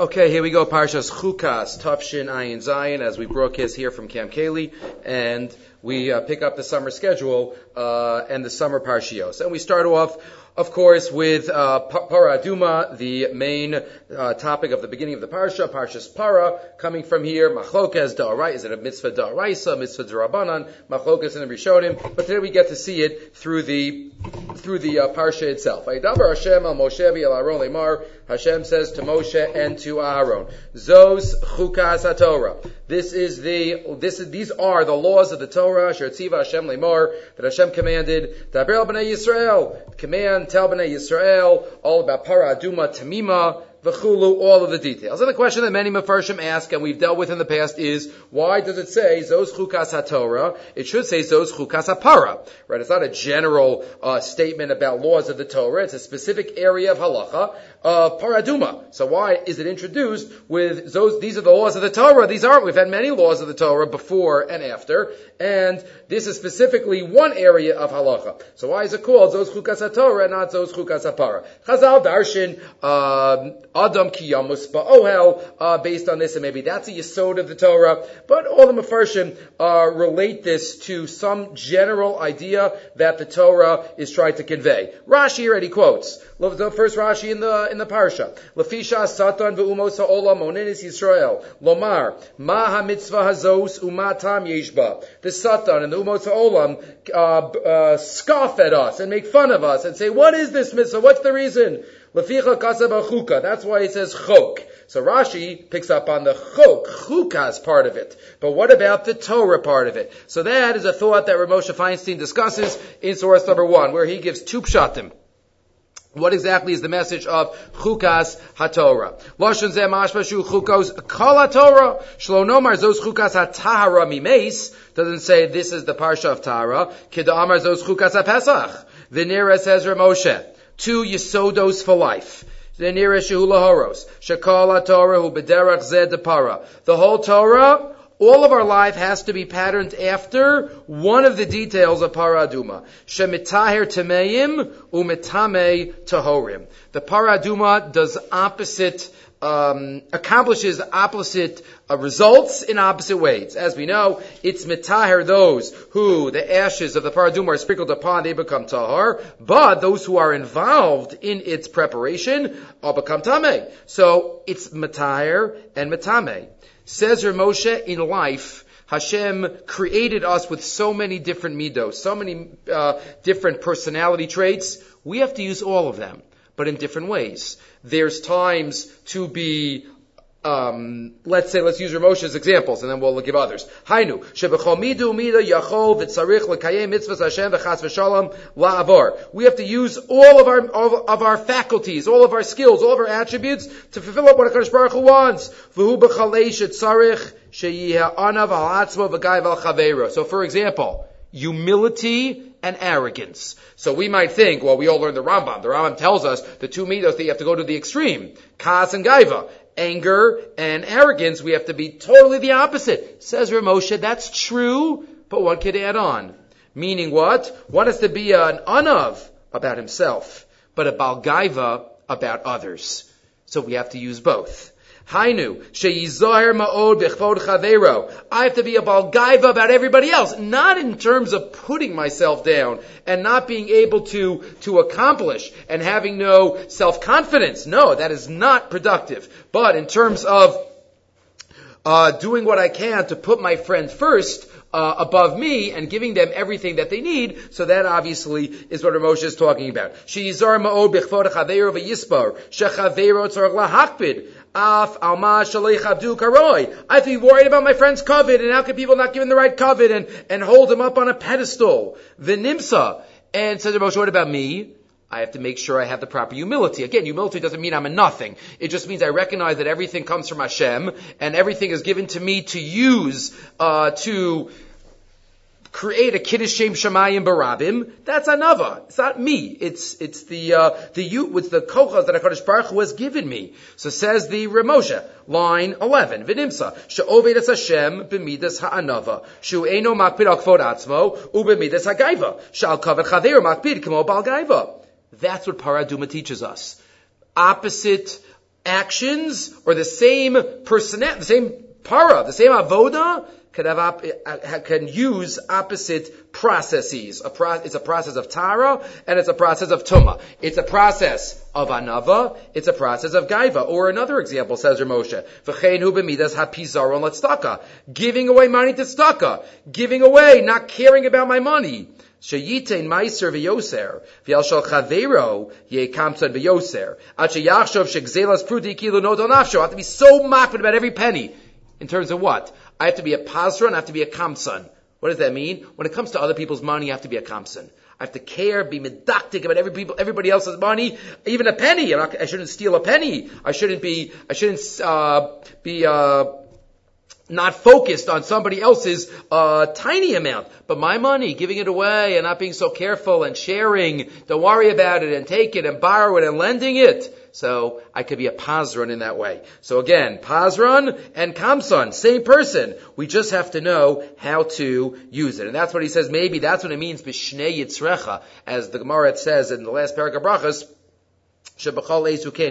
Okay, here we go. Parshas Chukas, Tufshin Ayin Zion, as we broadcast here from Camp Kaylee, and we uh, pick up the summer schedule uh, and the summer parshios. And we start off of course, with uh, Paraduma, the main uh, topic of the beginning of the parsha, Parshas Para, coming from here, Machlokes Da'arai, is it a mitzvah Da'araisa, mitzvah Da'rabanan, Machlokes and Rishonim, but today we get to see it through the through the uh, parsha itself. Hashem al Moshe Aaron lemar, Hashem says to Moshe and to Aaron, Zos chukas haTorah. This is the this is these are the laws of the Torah. Shertziva Hashem lemar that Hashem commanded. Daber b'nei Yisrael command tell b'nei Yisrael all about para aduma tamima v'chulu, all of the details. And the question that many Mefarshim ask, and we've dealt with in the past, is why does it say Zos Chukas HaTorah? It should say Zos Chukas HaPara, right? It's not a general uh, statement about laws of the Torah. It's a specific area of halacha of paraduma. So why is it introduced with those? These are the laws of the Torah. These aren't. We've had many laws of the Torah before and after, and this is specifically one area of halacha. So why is it called Zos Chukas Torah and not Zos Chukas Para? Chazal Darshan um, Adam Kiyamus Ba'ohel uh, based on this, and maybe that's a yisod of the Torah. But all the Mefarshim uh, relate this to some general idea that the Torah is trying to convey. Rashi already quotes the first Rashi in the in the parsha. Lafisha satan ve'umos ha'olam oninis Yisrael. Lomar ma ha-mitzvah hazos umatam yeshba. The satan and the umos ha'olam uh, uh, scoff at us and make fun of us and say, "What is this mitzvah? What's the reason?" Laficha kasab That's why it says chok. So Rashi picks up on the chok, chukas part of it. But what about the Torah part of it? So that is a thought that Ramosha Feinstein discusses in source number one, where he gives two pshatim. What exactly is the message of Chukas HaTorah? Lashon zeh chukos kol HaTorah. Shlo nomar zos Chukas HaTahara mimeis. Doesn't say this is the Parsha of Tahara. Kida amar zos Chukas HaPesach. The nearest says Ramoshe. Two Yesodos for life. The nearest Shehula Horos. Shakal HaTorah hu bederach zeh para. The whole Torah all of our life has to be patterned after one of the details of paraduma. Shemitaher tameim umitame tahorim. The paraduma does opposite, um, accomplishes opposite uh, results in opposite ways. As we know, it's mitaher those who the ashes of the paraduma are sprinkled upon, they become tahar, but those who are involved in its preparation all become tameh. So it's mitaher and mitame. Says Moshe, in life, Hashem created us with so many different midos, so many uh, different personality traits. We have to use all of them, but in different ways. There's times to be um, let's say, let's use Ramosha's examples, and then we'll give others. Hainu, shebechol mida yachol v'tzarich l'kayem mitzvahs Hashem v'chas v'shalom la'avor. We have to use all of our, all of our faculties, all of our skills, all of our attributes to fulfill what HaKadosh Baruch Hu wants. V'hu b'chalei shetzarich sheyihah anav al v'gai v'al So for example, humility and arrogance. So we might think, well, we all learned the Rambam. The Rambam tells us the two midos that you have to go to the extreme, kas and gaiva anger and arrogance, we have to be totally the opposite. Says Ramosha, that's true, but one could add on. Meaning what? One has to be an unav about himself, but a balgaiva about others. So we have to use both. Hainu, sheyizoher ma'od. I have to be a balgaiva about everybody else, not in terms of putting myself down and not being able to, to accomplish and having no self-confidence. No, that is not productive. But in terms of uh, doing what I can to put my friend first, uh, above me and giving them everything that they need. So that obviously is what Ramosha is talking about. Af karoi. I have to be worried about my friend's covet, and how can people not give him the right covet and, and hold him up on a pedestal? The nimsa. And says the Moshe, what about me? I have to make sure I have the proper humility. Again, humility doesn't mean I'm a nothing. It just means I recognize that everything comes from Hashem, and everything is given to me to use uh, to create a kiddush shem shemayim barabim, that's anava. It's not me. It's it's the uh, the you it's the kochas that Hakadosh Baruch Hu has given me. So says the Ramosha, line eleven. V'nimsa she'oved es Hashem b'midas ha'anava shu eno makpid al kvod atzmo u'b'midas ha'gaiva shal kavet chaver makpid kamo bal gaiva. That's what paraduma teaches us. Opposite actions or the same person, the same para, the same avoda can have op- uh, can use opposite processes. A pro- it's a process of tara and it's a process of tuma. It's a process of anava. It's a process of gaiva. Or another example says Ramosha, v'chein hu b'midas hapizaron letstaka, giving away money to staka, giving away, not caring about my money. Sheyitain meiser v'yoser, v'yal shal chavero yekamtzad v'yoser, at sheyachshov shegzelas prudi kilu no donafsho. I have to be so mocked about every penny. In terms of what? I have to be a pasron, I have to be a kamsan. What does that mean? When it comes to other people's money, I have to be a kamsan. I have to care, be medactic about every people, everybody else's money, even a penny. Not, i shouldn't steal a penny. I shouldn't be, I shouldn't uh, be uh, not focused on somebody else's uh, tiny amount, but my money, giving it away and not being so careful and sharing. Don't worry about it and take it and borrow it and lending it. So I could be a Pazran in that way. So again, Pazran and Kamsan, same person. We just have to know how to use it. And that's what he says, maybe that's what it means, Bishnei Yitzrecha, as the Gemara says in the last paragraph of Brachas,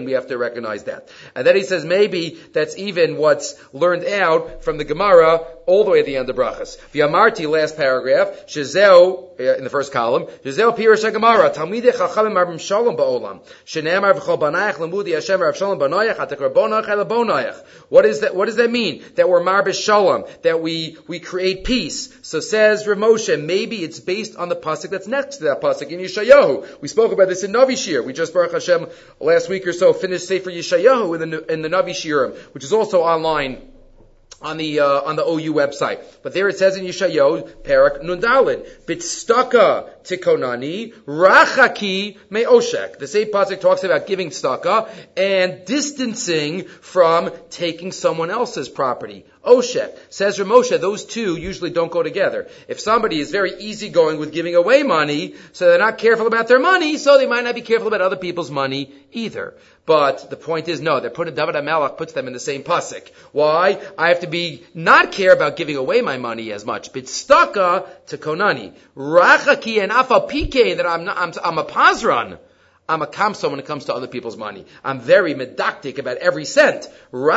we have to recognize that. And then he says maybe that's even what's learned out from the Gemara all the way at the end of Brachas. V'amarti, last paragraph, Shezeo, uh, in the first column, Shezeo Pirush Gemara, Talmidei Chachamim Arbim Shalom Ba'olam, Shenemar V'chol Banayach Lemudi Hashem Rav Shalom Banayach, Atakar Bonach Bonayach. What is that, what does that mean? That we're Marbish Shalom, that we, we create peace. So says Rav Moshe, maybe it's based on the pasuk that's next to that pasuk in Yeshayahu. We spoke about this in Navi Shir. We just, Baruch Hashem, last week or so finished Sefer Yeshayahu in the, in the Navi Shirim, which is also online on the uh, on the OU website. But there it says in Yeshayahu, Perak Nundalin, Bitstaka tikonani, rachaki me'oshek. The same pasuk talks about giving staka and distancing from taking someone else's property. Oshek. Says Ramosha, those two usually don't go together. If somebody is very easygoing with giving away money, so they're not careful about their money, so they might not be careful about other people's money either. But the point is, no, they're putting David Amalek puts them in the same pasuk. Why? I have to be not care about giving away my money as much. Bitstaka to konani. Rachaki and afapike that I'm, not, I'm, I'm a pazran. I'm a kamsa when it comes to other people's money. I'm very medactic about every cent. And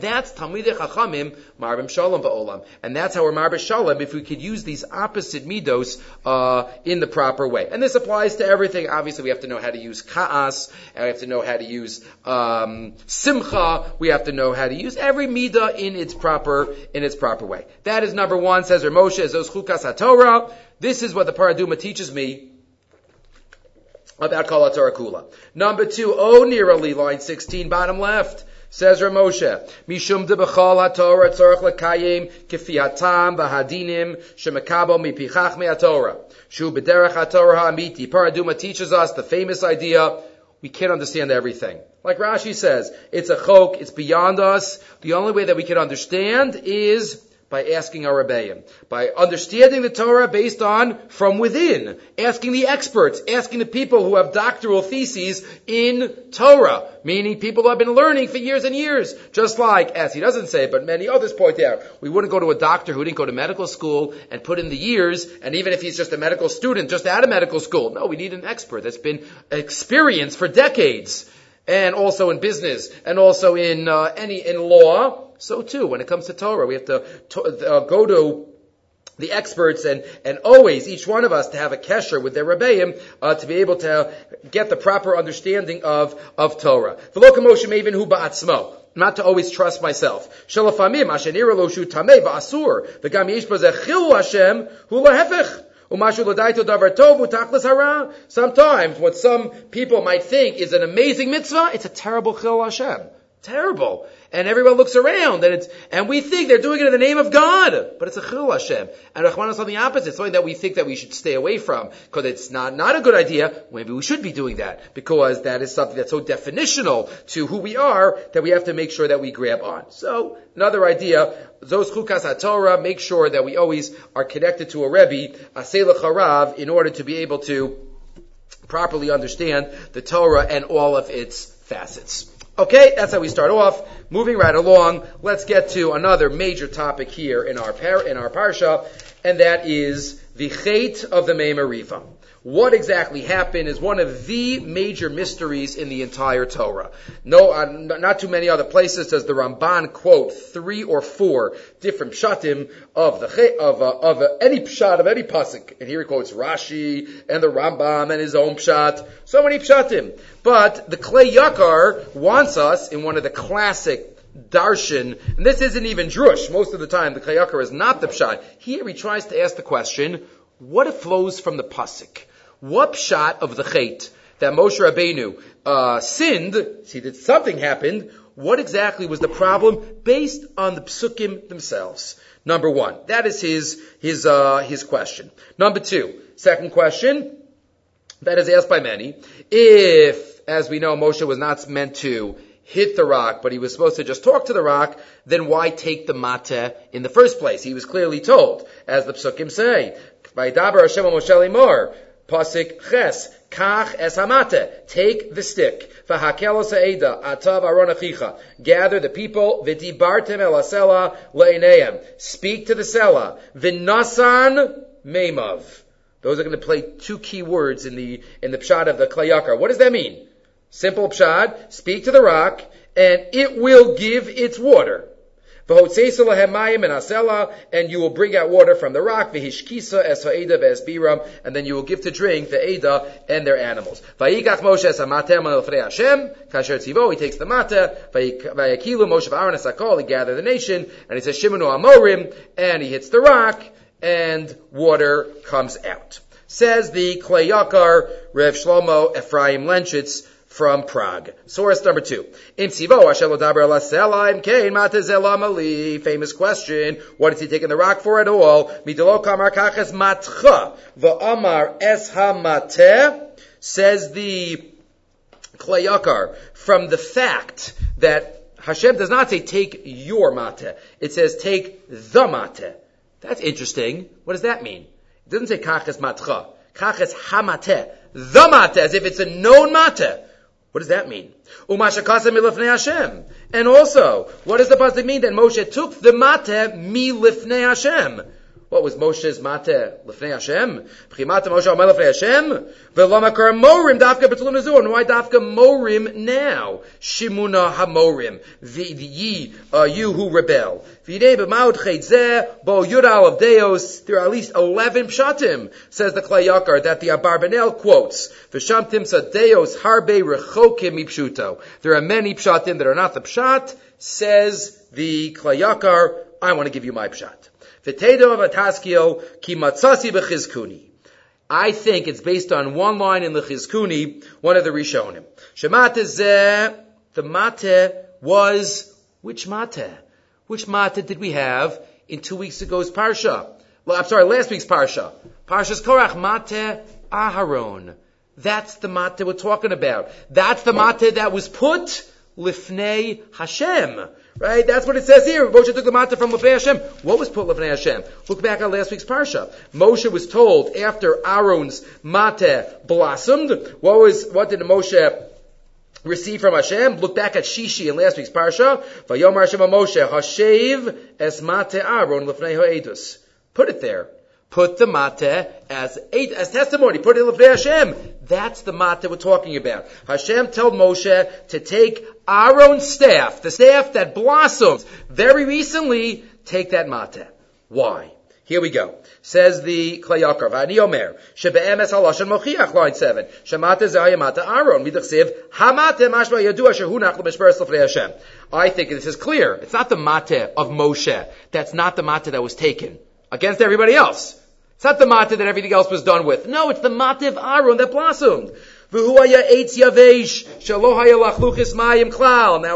that's Talmidei Chachamim Marbim Shalom Ba'olam. And that's how we're Marbim Shalom if we could use these opposite midos, uh, in the proper way. And this applies to everything. Obviously we have to know how to use ka'as, and we have to know how to use, um, simcha. We have to know how to use every midah in its proper, in its proper way. That is number one, says Ramosha, is those chukas HaTorah. This is what the paraduma teaches me about Kala Torah Kula. Number two, O nearly line 16, bottom left. Says Ramosha, Mishum de b'chol ha-Torah tzorach l'kayim kifi hatam v'hadinim shemekabo mipichach me-ha-Torah. Shu b'derech ha-Torah ha'amiti. Paraduma teaches us the famous idea, we can't understand everything. Like Rashi says, it's a chok, it's beyond us. The only way that we can understand is by asking our Rebbeim, by understanding the Torah based on from within, asking the experts, asking the people who have doctoral theses in Torah, meaning people who have been learning for years and years. Just like, as he doesn't say, but many others point out, we wouldn't go to a doctor who didn't go to medical school and put in the years, and even if he's just a medical student, just out of medical school. No, we need an expert that's been experienced for decades, and also in business, and also in uh, any in law so too, when it comes to Torah, we have to, to uh, go to the experts and, and always each one of us to have a kesher with their rebbeim uh, to be able to get the proper understanding of, of Torah. The locomotion even hu ba'atzmo. Not to always trust myself. Sometimes what some people might think is an amazing mitzvah, it's a terrible chil Hashem. Terrible and everyone looks around, and it's and we think they're doing it in the name of God, but it's a chil Hashem. And Rahman is something opposite, something that we think that we should stay away from because it's not not a good idea. Maybe we should be doing that because that is something that's so definitional to who we are that we have to make sure that we grab on. So another idea, those chukas Torah, make sure that we always are connected to a rebbe, a harav, in order to be able to properly understand the Torah and all of its facets. Okay, that's how we start off. Moving right along, let's get to another major topic here in our par- in our parsha, and that is the chait of the Meimarifa. What exactly happened is one of the major mysteries in the entire Torah. No, uh, not too many other places does the Ramban quote three or four different pshatim of the of uh, of uh, any pshat of any pasuk, and here he quotes Rashi and the Rambam and his own pshat. So many pshatim, but the Klei Yakar wants us in one of the classic darshan, and this isn't even drush. Most of the time, the Klei Yakar is not the pshat. Here he tries to ask the question: What flows from the pasuk? What pshat of the chait that Moshe Rabbeinu uh, sinned? See that something happened. What exactly was the problem based on the psukim themselves? Number one, that is his his uh, his question. Number two, second question that is asked by many. If, as we know, Moshe was not meant to hit the rock, but he was supposed to just talk to the rock, then why take the mate in the first place? He was clearly told, as the psukim say, "Vaydaber Hashem Moshe limor." Pasik ches, kach es hamate. Take the stick. V'hakel sa'eda, atav aron achicha. Gather the people, v'dibartem el asela le'eneim. Speak to the sela. V'nasan meimav. Those are going to play two key words in the, in the pshad of the klayakar. What does that mean? Simple pshad, speak to the rock, and it will give its water and you will bring out water from the rock, v'hishkisa es ha'eda v'es biram, and then you will give to drink the Eda and their animals. Vayikach Moshe es kasher tzivo, he takes the mata, vayakilu Moshe v'aron es he gathered the nation, and he says shimonu amorim, and he hits the rock, and water comes out. Says the Klei Yakar, Rev Shlomo Ephraim Lenshitz, from Prague. Source number two. Famous question. What is he taking the rock for at all? Says the Klayakar, from the fact that Hashem does not say take your mate. It says take the mate. That's interesting. What does that mean? It doesn't say kaches matcha. Kaches hamate. The mate, as if it's a known mate. What does that mean? And also, what does the pasuk mean that Moshe took the mate mi lifnei Hashem? What was Moshe's mate lifnei Hashem? Pchimata Moshe omer lifnei Hashem? Ve'lomakar morim dafka betlun azur. And why dafka morim now? Shimuna hamorim. The, ye, uh, you who rebel. V'yidei b'maud chaytzeh bo yudal of deos. There are at least 11 pshatim, says the Klei Yakar, that the Abarbanel quotes. V'sham timsa deos harbe rechokim mipshuto. There are many pshatim that are not the pshat, says the Klei Yakar. I want to give you my pshat. I think it's based on one line in the Chizkuni, one of the Rishonim. Shemate zeh, the mate was, which mate? Which mate did we have in two weeks ago's Parsha? Well, I'm sorry, last week's Parsha. Parsha's Korach, mate Aharon. That's the mate we're talking about. That's the mate that was put lifnei Hashem. Right? That's what it says here. Moshe took the matzah from Lefnei Hashem. What was put Lefnei Hashem? Look back at last week's parsha. Moshe was told after Aaron's mate blossomed. What was, what did Moshe receive from Hashem? Look back at Shishi in last week's parsha. Vayomar Hashem Moshe, Hashev es mate Aaron Lefnei Ha'edus. Put it there. Put the mate as as testimony. Put it in Lefnei Hashem. That's the mate we're talking about. Hashem told Moshe to take Aaron's staff, the staff that blossomed very recently, take that mate. Why? Here we go. Says the Klei Yakar, V'ani Omer, Shebe'emes haloshen mochiach, line 7. Shemate zayamata Aaron, midachsiv, hamate mashma yadu asher hunach l'mishperes Hashem. I think this is clear. It's not the mate of Moshe. That's not the mate that was taken. Against everybody else. It's not the mate that everything else was done with. No, it's the mate of Aaron that blossomed. Now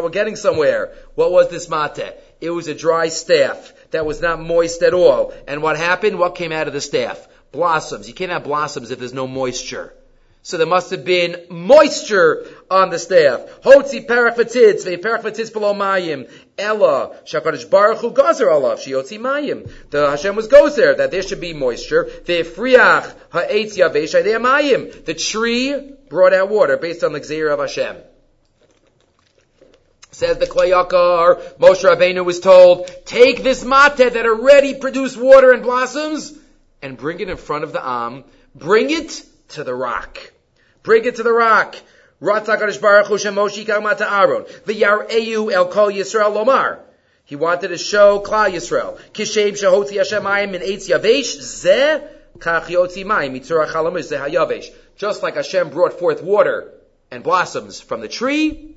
we're getting somewhere. What was this mate? It was a dry staff that was not moist at all. And what happened? What came out of the staff? Blossoms. You can't have blossoms if there's no moisture. So there must have been moisture on the staff. Hotzi perachvatitz, ve perachvatitz below mayim. Ella, shakadosh baruch gazer alav, shiotzi mayim. The Hashem was gozer, that there should be moisture. Ve friach ha'etz yavesh mayim. The tree brought out water based on the gzeir of Hashem. Says the Klei Yakar, Moshe Rabbeinu was told, take this mate that already produced water and blossoms, and bring it in front of the Am. Bring it to the rock. Bring it to the rock. He wanted to show Klal Yisrael. Kishem shehotzi Hashem mayim min eitz yavesh zeh kach yotzi mayim mitzurah chalamish zeh hayavesh. Just like Hashem brought forth water and blossoms from the tree,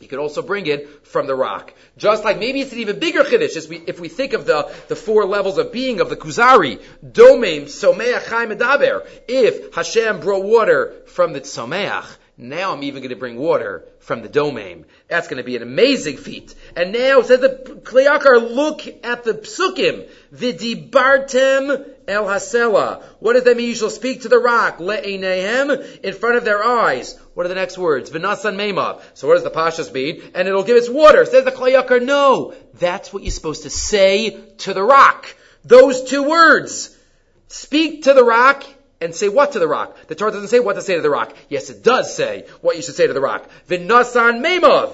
he could also bring it from the rock. Just like maybe it's an even bigger chiddush we, if we think of the, the four levels of being of the Kuzari, Domeim, Someach, Chaim, Medaber. If Hashem brought water from the Tzomeach, now I'm even going to bring water from the domain. That's going to be an amazing feat. And now says the Kleyakar, look at the psukim. Vidibartem el hasela. What does that mean? You shall speak to the rock. Le'einehem in front of their eyes. What are the next words? Vinasan meimav. So what does the pashas mean? And it'll give its water. Says the Kleyakar, no. That's what you're supposed to say to the rock. Those two words. Speak to the rock and say what to the rock? The Torah doesn't say what to say to the rock. Yes, it does say what you should say to the rock. V'nasan memov.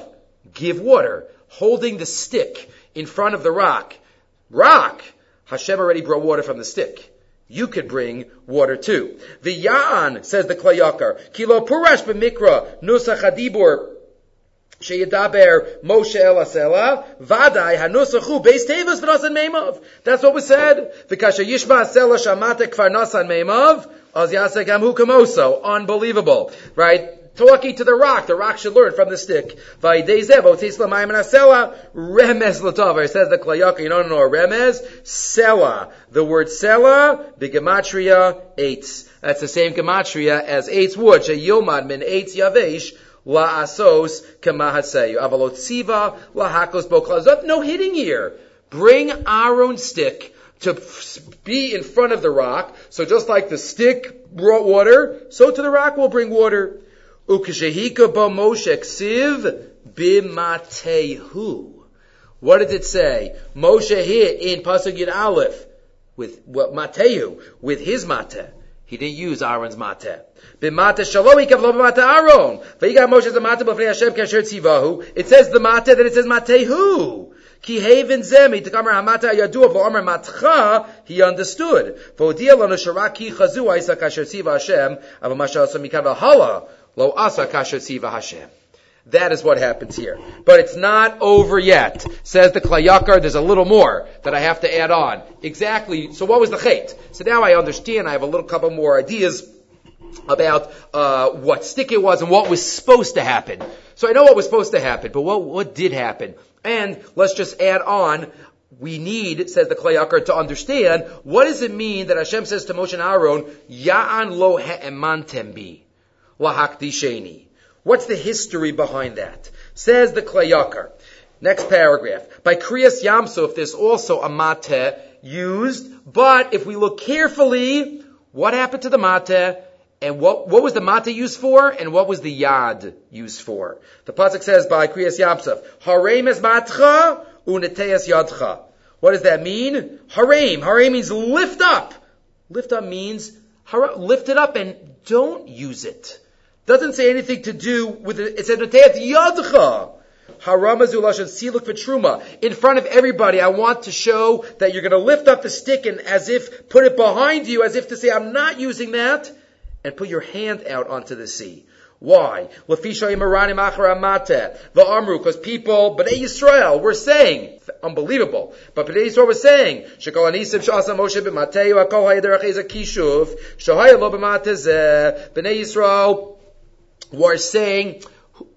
Give water. Holding the stick in front of the rock. Rock. Hashem already brought water from the stick. You could bring water too. V'ya'an, says the Klayakar, kilo purash b'mikra, nusach hadibur, sheyedaber Moshe el asela, vadai hanusachu beis tevas v'nasan memov. That's what was said. V'kasha yishma asela shamate kfar nasan memov, Az Yasekam Hukamoso. Unbelievable. Right? Talking to the rock. The rock should learn from the stick. Remez Latava. It says the Klayaka, you don't know a remez? Sela. The word Sela, the Gematria, eight. That's the same Gematria as eight wood. Yilmad min eight yavesh. La asos kamahaseyu. Avalot siva la hakos boklazot. No hitting here. Bring our own stick to be in front of the rock. So just like the stick brought water, so to the rock will bring water. Bo Moshe ksiv bimatehu. What did it say? Moshe hit in Pasuk Yud Aleph with what Matehu with his mate. He didn't use Aaron's mate. B'mate shalom ikav lo b'mate Aaron. V'yigav Moshe the mate b'fnei Hashem kasher tzivahu. It says the mate, then it says matehu. Ki haven zemi to matcha, he understood. Kasher lo asa kasher Hashem. That is what happens here. But it's not over yet. Says the Klayakar, there's a little more that I have to add on. Exactly. So what was the chait? So now I understand. I have a little couple more ideas about uh, what stick it was and what was supposed to happen. So I know what was supposed to happen, but what, what did happen? And let's just add on, we need, says the Klayakar, to understand what does it mean that Hashem says to Moshe and Aaron, Ya'an lo he'emantem bi, lahakdisheni. What's the history behind that? Says the Klayakar. Next paragraph. By Kriyas Yamsuf, there's also a mate used, but if we look carefully, what happened to the mate? And what, what was the mata used for? And what was the yad used for? The pasuk says by Kriyas Yamsuf, Harem es matcha uneteas yadcha. What does that mean? Harem. Harem means lift up. Lift up means lift it up and don't use it. Doesn't say anything to do with it. It says neteas yadcha. Haramazulashon siluk truma. In front of everybody, I want to show that you're going to lift up the stick and as if put it behind you, as if to say, I'm not using that and put your hand out onto the sea. Why? Because people, Bnei Yisrael, were saying, unbelievable, but Bnei Yisrael was saying, Bnei Yisrael were saying,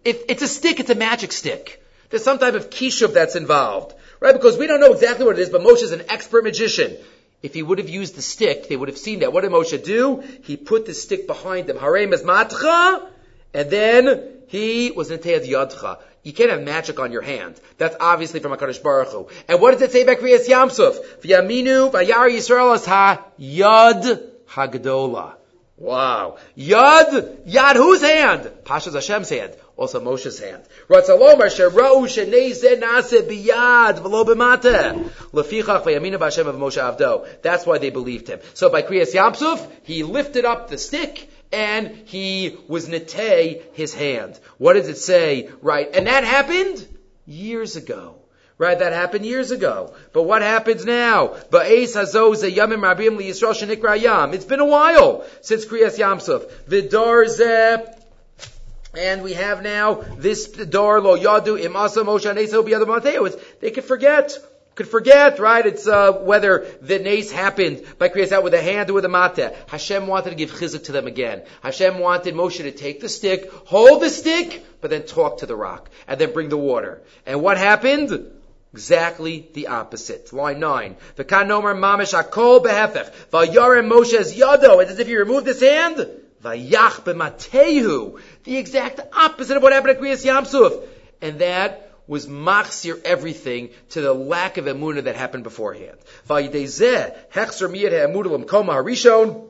if it's a stick, it's a magic stick. There's some type of kishuv that's involved. Right? Because we don't know exactly what it is, but Moshe is an expert magician. If he would have used the stick, they would have seen that. What did Moshe do? He put the stick behind him. Harem is matcha, and then he was in Teyad Yadcha. You can't have magic on your hand. That's obviously from HaKadosh Baruch Hu. And what does it say about Kriyas Yamsuf? V'yaminu v'yar Yisrael as ha yad hagdola. Wow. Yad, yad whose hand? Pasha's Hashem's hand. Also Moshe's hand. Ratzalomar sherau shenei nase biyad v'lo b'mateh. Lefichach v'yamina b'Hashem of Moshe Avdo. That's why they believed him. So by Kriyas Yamsuf, he lifted up the stick and he was netei his hand. What does it say? Right. And that happened years ago. Right, that happened years ago. But what happens now? It's been a while since Kriyas Yamsuf. Vidar and we have now this door lo yadu imasa Moshe Neso biyadu They could forget. Could forget, right? It's uh, whether the nace happened by Kriyas out with a hand or with a mata. Hashem wanted to give chizuk to them again. Hashem wanted Moshe to take the stick, hold the stick, but then talk to the rock, and then bring the water. And what happened? Exactly the opposite. Line 9. The kanomer mamish akol behefech. Vayarem Moshe's yado. It's as if he removed his hand. Vayach b'matehu. The exact opposite of what happened at Kriyas Yamsuf. And that was machzir everything to the lack of emuna that happened beforehand. Miyad ha'emudalim koma harishon.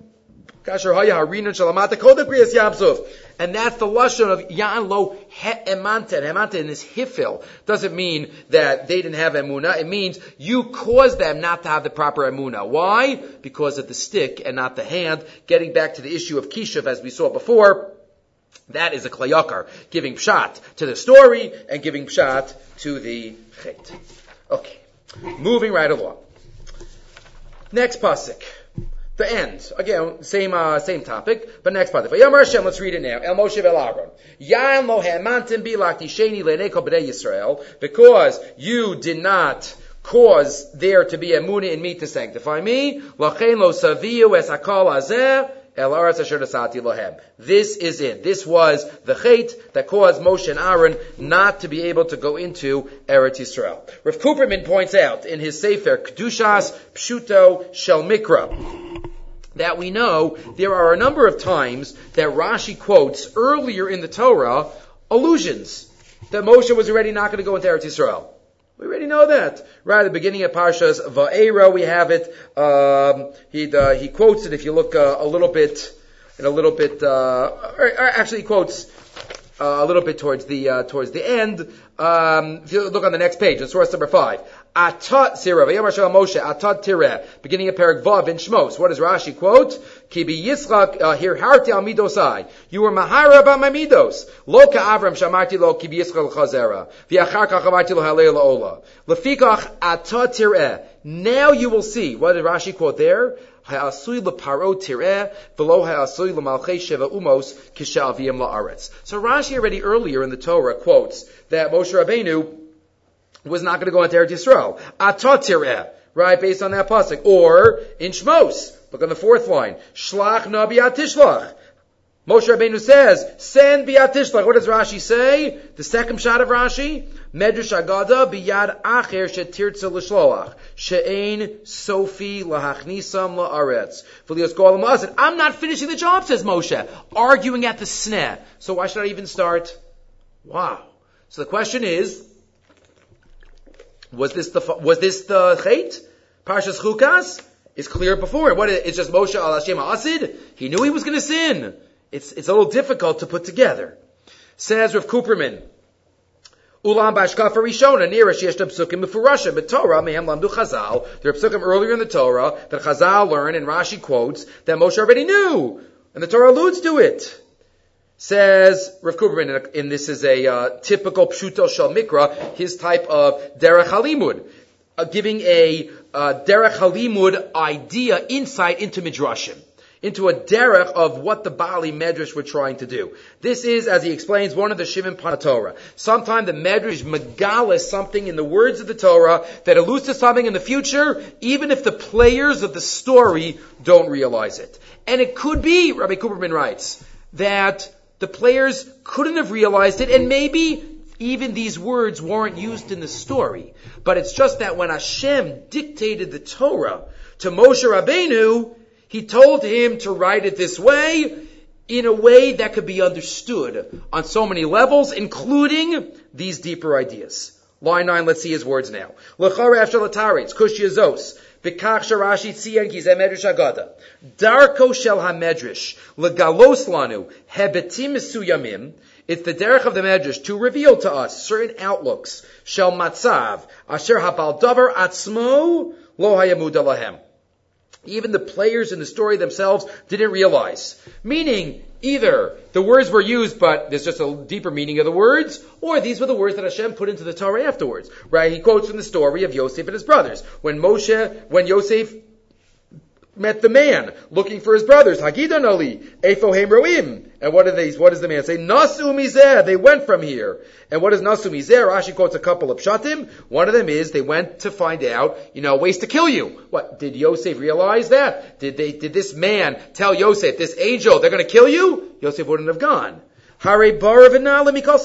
Kasher haya harinan shalamata kodem Kriyas Yamsuf. And that's the lashon of Ya'an lo Emanta in this hifil doesn't mean that they didn't have emuna. It means you caused them not to have the proper emuna. Why? Because of the stick and not the hand. Getting back to the issue of kishav as we saw before. That is a klayakar, giving pshat to the story and giving pshat to the chait. Okay. Moving right along. Next pasuk. The end. Again, same uh, same topic, but next part. Hashem, let's read it now. El Moshe Vel Aaron. Yam lo hemantim bilak tisheni le'nei b'nei Yisrael, because you did not cause there to be a muna in me to sanctify me. Lachein lo saviyu es azeh. This is it. This was the chait that caused Moshe and Aaron not to be able to go into Eretz Yisrael. Rav Cooperman points out in his Sefer Kedushas Pshuto Shel Mikra that we know there are a number of times that Rashi quotes earlier in the Torah allusions that Moshe was already not going to go into Eretz Yisrael. We already know that. Right at the beginning of Parshas Va'era, we have it. Um, he uh, he quotes it. If you look uh, a little bit, in a little bit, uh, or, or actually he quotes uh, a little bit towards the uh, towards the end. Um, if you look on the next page, in source number five, Atat Sirah, Vayamar Moshe, Atat Tireh, beginning of Perak Vav in Shmos. What does Rashi quote? Kibi Yitzchak, uh, here harti al midosai. You were mahara about my midos. Lo Avram shamarti lo kibi Yitzchak l'chazera. V'achar kach amarti lo halei la'ola. Lefikach Atat Tireh. Now you will see. What did Rashi quote there? Ha'asui leparo tireh, below ha'asui lemalchei sheva umos kishaviyim la'aretz. So Rashi already earlier in the Torah quotes that Moshe Rabbeinu was not going to go into Eretz Yisrael. Atot right, based on that pasuk. Or in Shmos, look on the fourth line. Shlach nabi atishlach. Moshe Rabbeinu says, send biatishlach. What does Rashi say? The second shot of Rashi? Medrash Agada biyad acher shetirtza l'shloach. She'ein sofi lahachnisam la'aretz. V'lios golam I'm not finishing the job, says Moshe. Arguing at the sneh. So why should I even start? Wow. So the question is, was this the was this the chait? Parshas Chukas is clear before. What it's just Moshe al Hashem Asid. He knew he was going to sin. It's it's a little difficult to put together. Says Rav Cooperman. Ulam bashkafa rishona nira sheyesh psukim mefurasha but Torah mehem lamdu Chazal. There are psukim earlier in the Torah that Chazal learn and Rashi quotes that Moshe already knew, and the Torah alludes to it. Says Rav Cooperman, and this is a uh, typical Pshuto Shel Mikra, his type of Derech Halimud, uh, giving a uh, Derech Halimud idea, insight into Midrashim into a derech of what the Bali Medrash were trying to do. This is, as he explains, one of the Shivim Panatorah. Sometimes the Medrash megalis something in the words of the Torah that alludes to something in the future, even if the players of the story don't realize it. And it could be, Rabbi Cooperman writes, that the players couldn't have realized it, and maybe even these words weren't used in the story. But it's just that when Hashem dictated the Torah to Moshe Rabbeinu, he told him to write it this way, in a way that could be understood on so many levels, including these deeper ideas. Line 9, let's see his words now. B'kach sharashi tziyan ki zeh medrash agada. Darko shel ha-medrash legalos lanu hebetim mesuyamim. It's the derech of the medrash to reveal to us certain outlooks. Shel matzav asher habal davar atzmo lo hayamud lahem. Even the players in the story themselves didn't realize. Meaning, either the words were used, but there's just a deeper meaning of the words, or these were the words that Hashem put into the Torah afterwards. Right? He quotes from the story of Yosef and his brothers. When Moshe, when Yosef met the man looking for his brothers. Hagidan Ali, Efohem Roim. And what they, what does the man say? Nasu Mizer, they went from here. And what is Nasu Mizer? Rashi quotes a couple of shatim. One of them is they went to find out, you know, ways to kill you. What, did Yosef realize that? Did they, did this man tell Yosef, this angel, they're gonna kill you? Yosef wouldn't have gone. Hare bar v'na call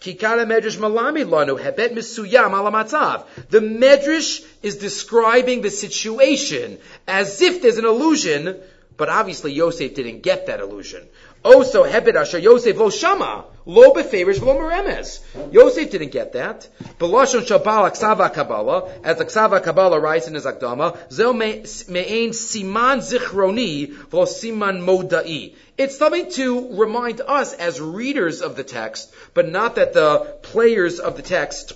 Medrash Malami Lanu Hebet Misuyam. The Medrash is describing the situation as if there's an illusion, but obviously Yosef didn't get that illusion. Also, Hebed Asher Yosef Lo Shama, Lo Beferish Lo Meremes. Yosef didn't get that. Belashon Shabal Aksava Kabbalah, as Aksava Kabbalah writes in his Akdama, Zel Me'ain Siman Zichroni Vo Siman Modai. It's something to remind us as readers of the text, but not that the players of the text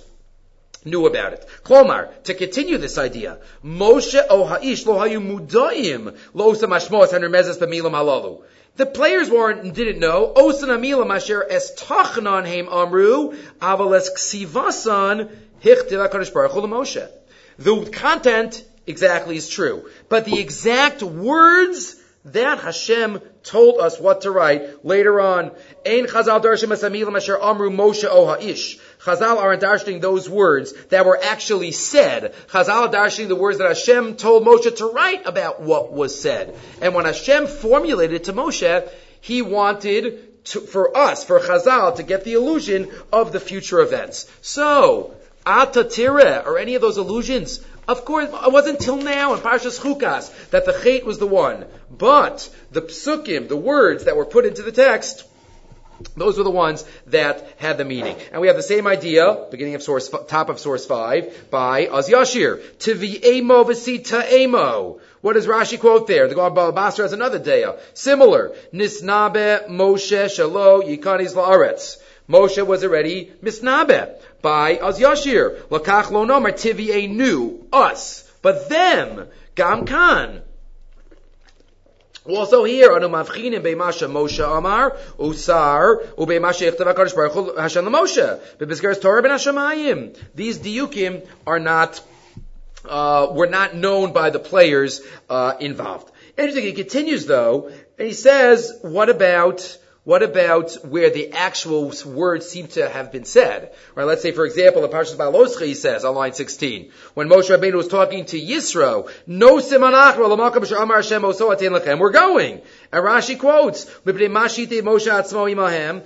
knew about it. Klomar, to continue this idea, Moshe o ha'ish lo hayu mudayim lo samashmos hanermezes b'milam halalu. The players weren't didn't know. Osan amila masher es tachnan heim amru aval es ksivasan hichtiv hakadosh Moshe. The content exactly is true, but the exact words that Hashem told us what to write later on. Ein Chazal darshim asamilim asher amru Moshe o ha'ish. Chazal aren't darshaning those words that were actually said. Chazal are darshaning the words that Hashem told Moshe to write about what was said. And when Hashem formulated it to Moshe, he wanted to, for us, for Chazal, to get the illusion of the future events. So, Atatire, or any of those illusions, of course, it wasn't until now in Parshas Chukas that the Chait was the one. But the psukim, the words that were put into the text, those were the ones that had the meaning. And we have the same idea, beginning of source, top of source 5, by Az Yashir. Tivi'emo v'sita'emo. What does Rashi quote there? The God Basra has another daya. Similar. Nisnabe Moshe Shalo Yikanis La'aretz. Moshe was already misnabe by Az Yashir. Lakach lo nomer tivi'e us. But them, Gam Khan. Also here, anu mavchinim beimasha Moshe Amar Usar ubeimasha Yichtav Hakadosh Baruch Hu Hashem Moshe bebizkeres Torah ben Hashemayim. These diukim are not uh, were not known by the players uh, involved. Interesting. He continues though, and he says, "What about?" What about where the actual words seem to have been said? Right, let's say, for example, in Parshas Baloscha, he says on line 16, when Moshe Rabbeinu was talking to Yisro, no simanach amar Hashem lechem, we're going. And Rashi quotes, Moshe atzmo imahem.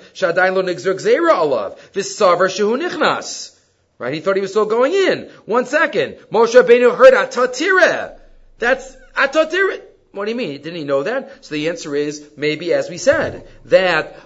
Right, he thought he was still going in. One second. Moshe Rabbeinu heard atatire. That's atatire. What do you mean? Didn't he know that? So the answer is maybe, as we said, that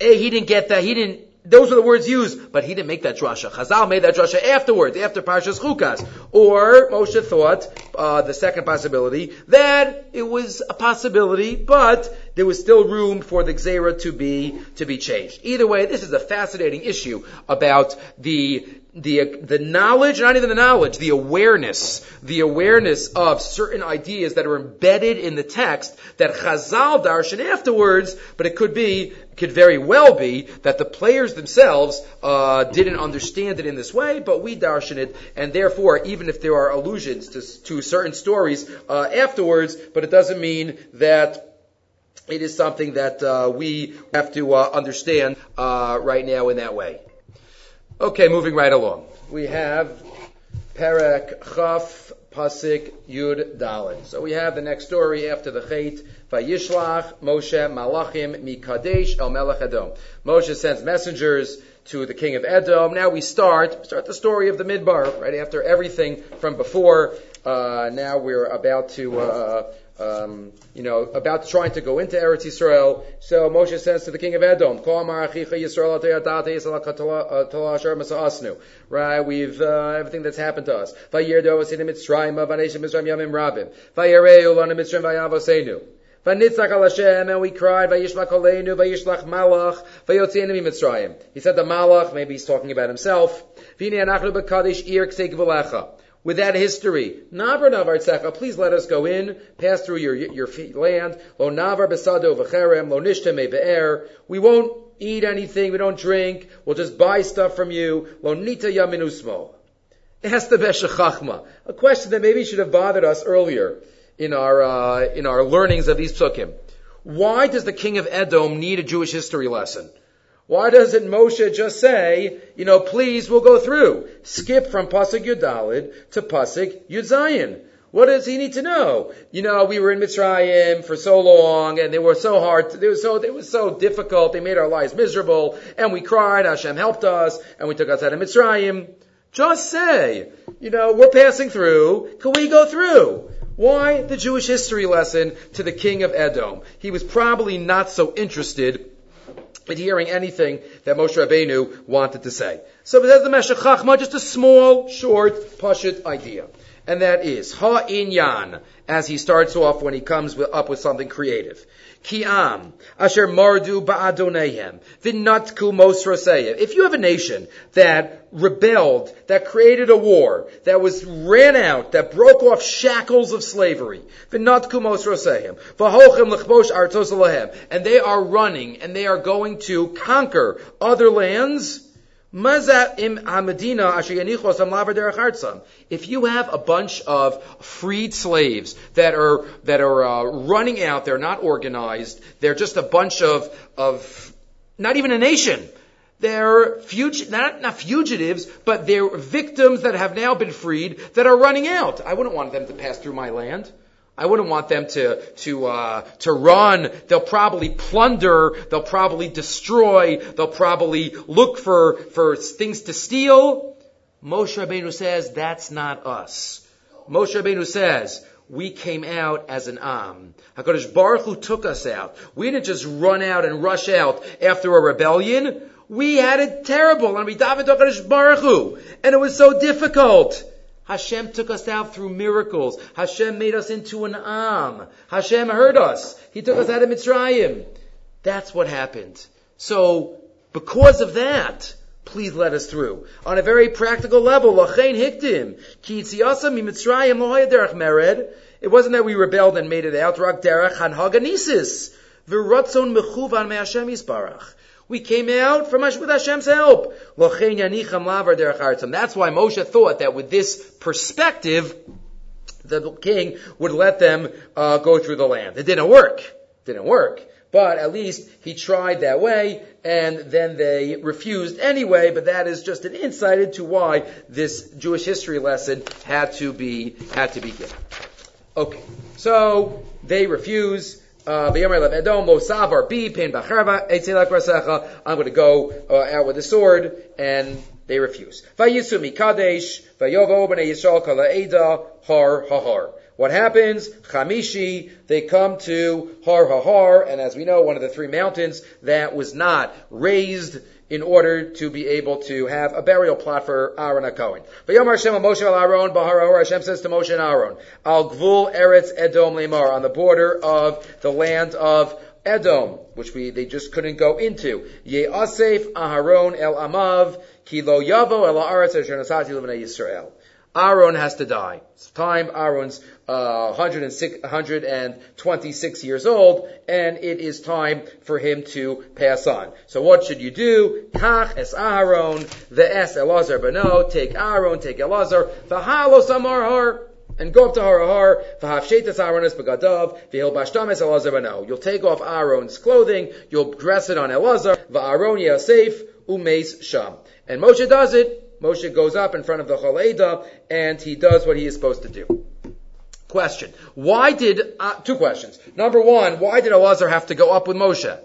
A, he didn't get that, he didn't, those were the words used, but he didn't make that drasha. Chazal made that drasha afterwards, after Parshas Chukas. Or Moshe thought, uh, the second possibility, that it was a possibility, but there was still room for the Gzera to be, to be changed. Either way, this is a fascinating issue about the the, the knowledge, not even the knowledge, the awareness, the awareness of certain ideas that are embedded in the text that Chazal darshan afterwards, but it could be, could very well be that the players themselves uh, didn't understand it in this way, but we darshan it, and therefore, even if there are allusions to, to certain stories uh, afterwards, but it doesn't mean that it is something that uh, we have to uh, understand uh, right now in that way. Okay, moving right along. We have Perek Chaf Pasik Yud Dalit. So we have the next story after the Chait. Vayishlach Moshe Malachim Mikadesh El Melech Edom. Moshe sends messengers to the king of Edom. Now we start start the story of the Midbar right after everything from before. Uh, now we're about to. Uh, um, you know, about trying to go into Eretz Yisrael. So Moshe says to the king of Edom, Right, we've, uh, everything that's happened to us. And we cried. He said the Malach, maybe he's talking about himself. With that history. Navar navar tzecha, please let us go in, pass through your, your land. Lo navar besado v'cherem, lo nishteme be'er. We won't eat anything, we don't drink, we'll just buy stuff from you. Lo nita yaminusmo. Ask the Meshech Chochma, a question that maybe should have bothered us earlier in our, uh, in our learnings of these psukim. Why does the king of Edom need a Jewish history lesson? Why doesn't Moshe just say, you know, please, we'll go through. Skip from Pasuk Yudalid to Pasuk Yudzayin. What does he need to know? You know, we were in Mitzrayim for so long, and they were so hard. They were so they were so difficult. They made our lives miserable, and we cried. Hashem helped us, and we took us out of Mitzrayim. Just say, you know, we're passing through. Can we go through? Why the Jewish history lesson to the king of Edom? He was probably not so interested in hearing anything that Moshe Rabbeinu wanted to say. So there's the Meshech Chochma, just a small, short, pashut idea. And that is, ha-inyan, as he starts off when he comes up with something creative. Ki'am, asher mardu ba'adonehem, v'natku mosroseyev. If you have a nation that rebelled, that created a war, that was ran out, that broke off shackles of slavery, v'natku mosroseyev, v'hochem l'chbosh artos and they are running, and they are going to conquer other lands, if you have a bunch of freed slaves that are that are uh, running out, they're not organized. They're just a bunch of of not even a nation. They're fug- not, not fugitives, but they're victims that have now been freed that are running out. I wouldn't want them to pass through my land. I wouldn't want them to to uh, to run. They'll probably plunder. They'll probably destroy. They'll probably look for for things to steal. Moshe Rabbeinu says that's not us. Moshe Rabbeinu says we came out as an am. Hakadosh Baruch Hu took us out. We didn't just run out and rush out after a rebellion. We had it terrible, and we davened Hakadosh Baruch Hu, and it was so difficult. Hashem took us out through miracles. Hashem made us into an Am. Hashem heard us. He took us out of Mitzrayim. That's what happened. So, because of that, please let us through. On a very practical level, Lachain Hiktim, Ki Mitzrayim Derech Mered. It wasn't that we rebelled and made it out. Rak Derech Hanhaganisis. V'ratzon mechuvan me Hashem Yisbarach. We came out from with Hashem's help. That's why Moshe thought that with this perspective, the king would let them uh, go through the land. It didn't work. It didn't work. But at least he tried that way, and then they refused anyway. But that is just an insight into why this Jewish history lesson had to be had to be given. Okay, so they refuse. Uh, I'm going to go uh, out with a sword, and they refuse. What happens? Chamishi, they come to Har Hahar, and as we know, one of the three mountains that was not raised in order to be able to have a burial plot for Aaron HaKohen. V'yomar Hashem Moshe al Aaron, Bahar Hashem says to Moshe and Aaron, Al Gvul Eretz Edom Lemar, on the border of the land of Edom, which we, they just couldn't go into. Ye'asef Aharon El Amav, Ki lo yavo el ha'aretz asher nasati Yisrael. Aaron has to die. It's time. Aaron's uh, 126 years old, and it is time for him to pass on. So what should you do? Kach es Aaron, the es Elazar beno, take Aaron, take Elazar, v'halos amar and go up to Harahar, v'havshetas Aaronis begadav, v'hil bashtames Elazar beno. You'll take off Aaron's clothing, you'll dress it on Elazar, v'Aaron Yasef, umeis sham. And Moshe does it, Moshe goes up in front of the Choleda and he does what he is supposed to do. Question. Why did, uh, two questions. Number one, why did Elazar have to go up with Moshe?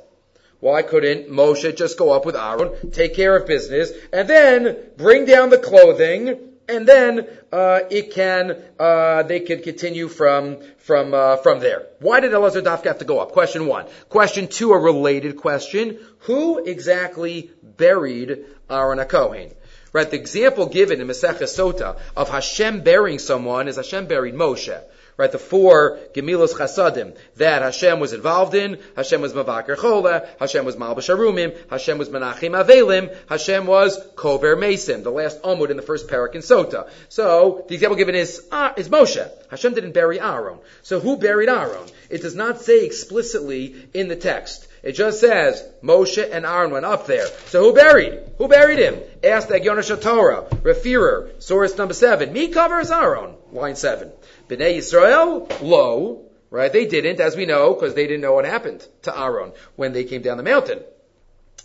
Why couldn't Moshe just go up with Aaron, take care of business, and then bring down the clothing, and then uh, it can uh, they can continue from from uh, from there. Why did Elazar Dafka have to go up? Question one. Question two, a related question: Who exactly buried Aaron Akohen? Right, the example given in Masechah Sota of Hashem burying someone is Hashem buried Moshe. right? The four Gemilos Chasadim that Hashem was involved in. Hashem was Mavakar Chola, Hashem was Malbash Arumim, Hashem was Menachim Avelim, Hashem was Kover Mesim, the last Amud in the first parak in Sota. So, the example given is, uh, is Moshe. Hashem didn't bury Aaron. So who buried Aaron? It does not say explicitly in the text. It just says Moshe and Aaron went up there. So who buried? Who buried him? Asked Agyonash Torah, Refirer, source number seven. Me covers Aaron, line seven. Bnei Yisrael, lo, right? They didn't, as we know, because they didn't know what happened to Aaron when they came down the mountain.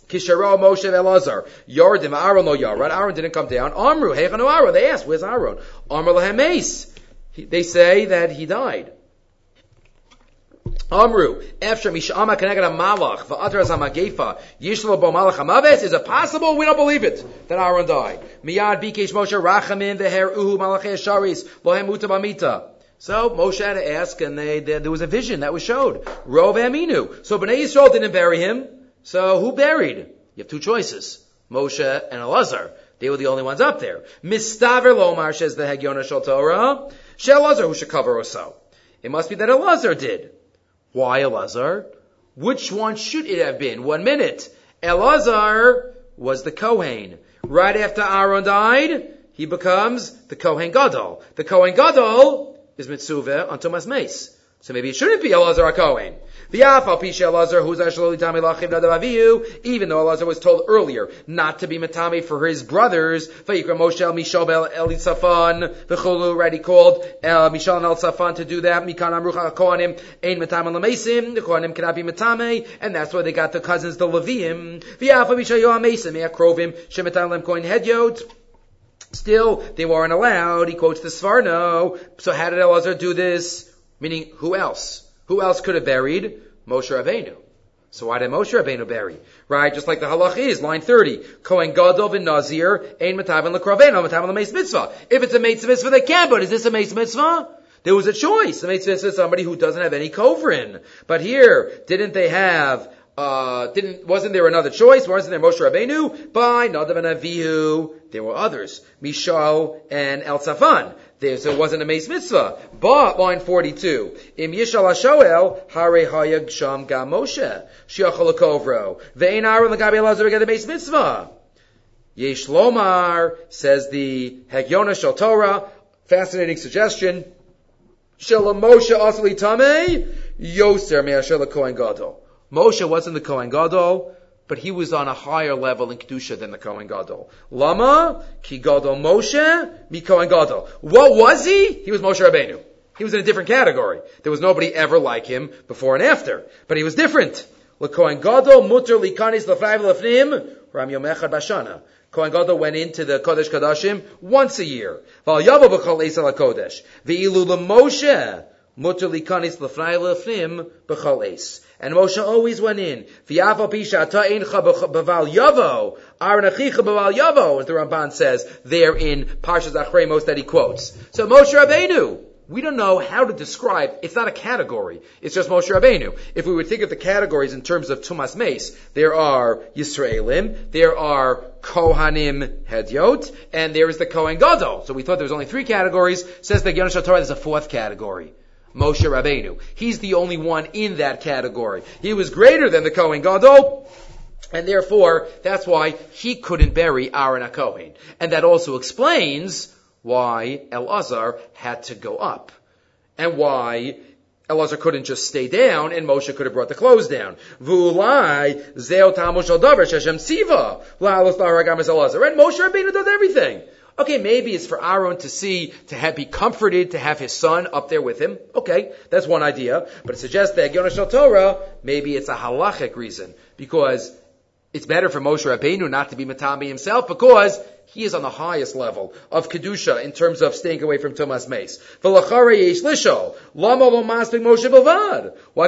Kishara Moshe Elazar. Yardim Aaron lo Yarad. Aaron didn't come down. Amru, Heichanu Aaron. They asked, where's Aaron? Amr Lahemes. They say that he died. Amru, after Mishama Keneged Malach, Va'atras HaMagefa, Yishlo Bo Malach HaMaves, is it possible? We don't believe it, that Aaron died. Miyad Bikesh Moshe Rachamin Veher Uhu Malach Sharis, Lohem Uta Bamita. So Moshe had to ask, and they, they, there was a vision that was showed. Rov Aminu. So Bnei Yisrael didn't bury him. So who buried? You have two choices. Moshe and Elazar. They were the only ones up there. Mistaver Lomar, says the Hagyona Shal Torah. Shel Elazar who should cover or so. It must be that Elazar did. Why Elazar? Which one should it have been? One minute. Elazar was the Kohen. Right after Aaron died, he becomes the Kohen Gadol. The Kohen Gadol is Mitzuvah on Tumas Meis. So maybe it shouldn't be Elazar Kohen. Even though Elazar was told earlier not to be matami for his brothers, Vayikra Moshe El he called El Mishal El Safan to do that, the Kohanim cannot be matame, and that's why they got the cousins, the Hedyot, Still, they weren't allowed. He quotes the Sforno. So how did Elazar do this? Meaning, who else? Who else could have buried? Moshe Rabbeinu. So why did Moshe Rabbeinu bury? Right, just like the halach is, line 30. Kohen Gadol and Nazir, ein matavin lekraveno, matavin lemeis mitzvah. If it's a meis mitzvah, they can, but is this a meis mitzvah? There was a choice. The meis mitzvah is somebody who doesn't have any kovrin. But here, didn't they have uh, didn't, wasn't there another choice? Wasn't there Moshe Rabbeinu? By Nadav and Avihu, there were others. Mishal and El Safan. There, so wasn't a Meis Mitzvah. But, line 42, Im Yishal HaShoel, Hare Hayag Sham Gam Moshe, Shiachal HaKovro, Ve'en Aaron Get the Meis Mitzvah. Yesh Lomar, says the Hagyona Shal Torah, fascinating suggestion, Shel Moshe Asali Tameh, Yoser Me'ashel Kohen Gadol. Moshe wasn't the Kohen Gadol, but he was on a higher level in Kedusha than the Kohen Gadol. Lama, Ki Gadol Moshe, Mi Kohen Gadol. What was he? He was Moshe Rabbeinu. He was in a different category. There was nobody ever like him before and after. But he was different. Kohen Gadol mutter likanis lefrav lefnim ram yom echad bashana. Kohen Gadol went into the Kodesh Kadashim once a year. Val yavo b'chol eisel HaKodesh. V'ilu Moshe mutter likanis lefrav lefnim b'chol eis. And Moshe always went in. V'yafal yavo. As the Ramban says there in Parshas Acharei Mos that he quotes. So Moshe Rabbeinu, we don't know how to describe, it's not a category, it's just Moshe Rabbeinu. If we would think of the categories in terms of Tumas Meis, there are Yisraelim, there are Kohanim Hedyot, and there is the Kohen Gadol. So we thought there was only three categories, says the Yonash Torah there's a fourth category. Moshe Rabbeinu. He's the only one in that category. He was greater than the Kohen Gadol, and therefore, that's why he couldn't bury Aaron HaKohen. And that also explains why Elazar had to go up. And why Elazar couldn't just stay down and Moshe could have brought the clothes down. V'ulai zeo tamush al davar sheshem siva la'alos Elazar. And Moshe Rabbeinu does everything. Okay, maybe it's for Aaron to see, to have, be comforted, to have his son up there with him. Okay, that's one idea. But it suggests that Yonash Torah, maybe it's a halachic reason. Because it's better for Moshe Rabbeinu not to be Matami himself because he is on the highest level of Kedusha in terms of staying away from Tumas Meis. Why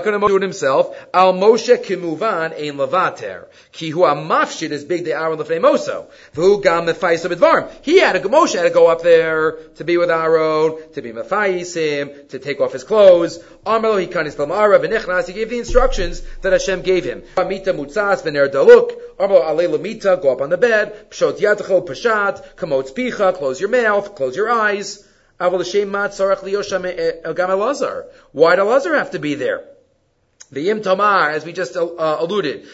couldn't Moshe do it himself? Al Moshe kimuvan ein levater. Ki hu amafshid is big de Aaron lefnei Moso. V'hu gam mefaisa b'dvarim. He had to, Moshe had to go up there to be with Aaron, to be mefaisim, to take off his clothes. Amelo he kanis lamara v'nichnas. He gave the instructions that Hashem gave him. Amita mutzas v'ner daluk. Amelo alei lamita, go up on the bed. Pshot yatacho pashat. Kamotz picha, close your mouth, close your eyes. Eh, eh, Why did Elazar have to be there? The Im Tamar, as we just uh, uh alluded,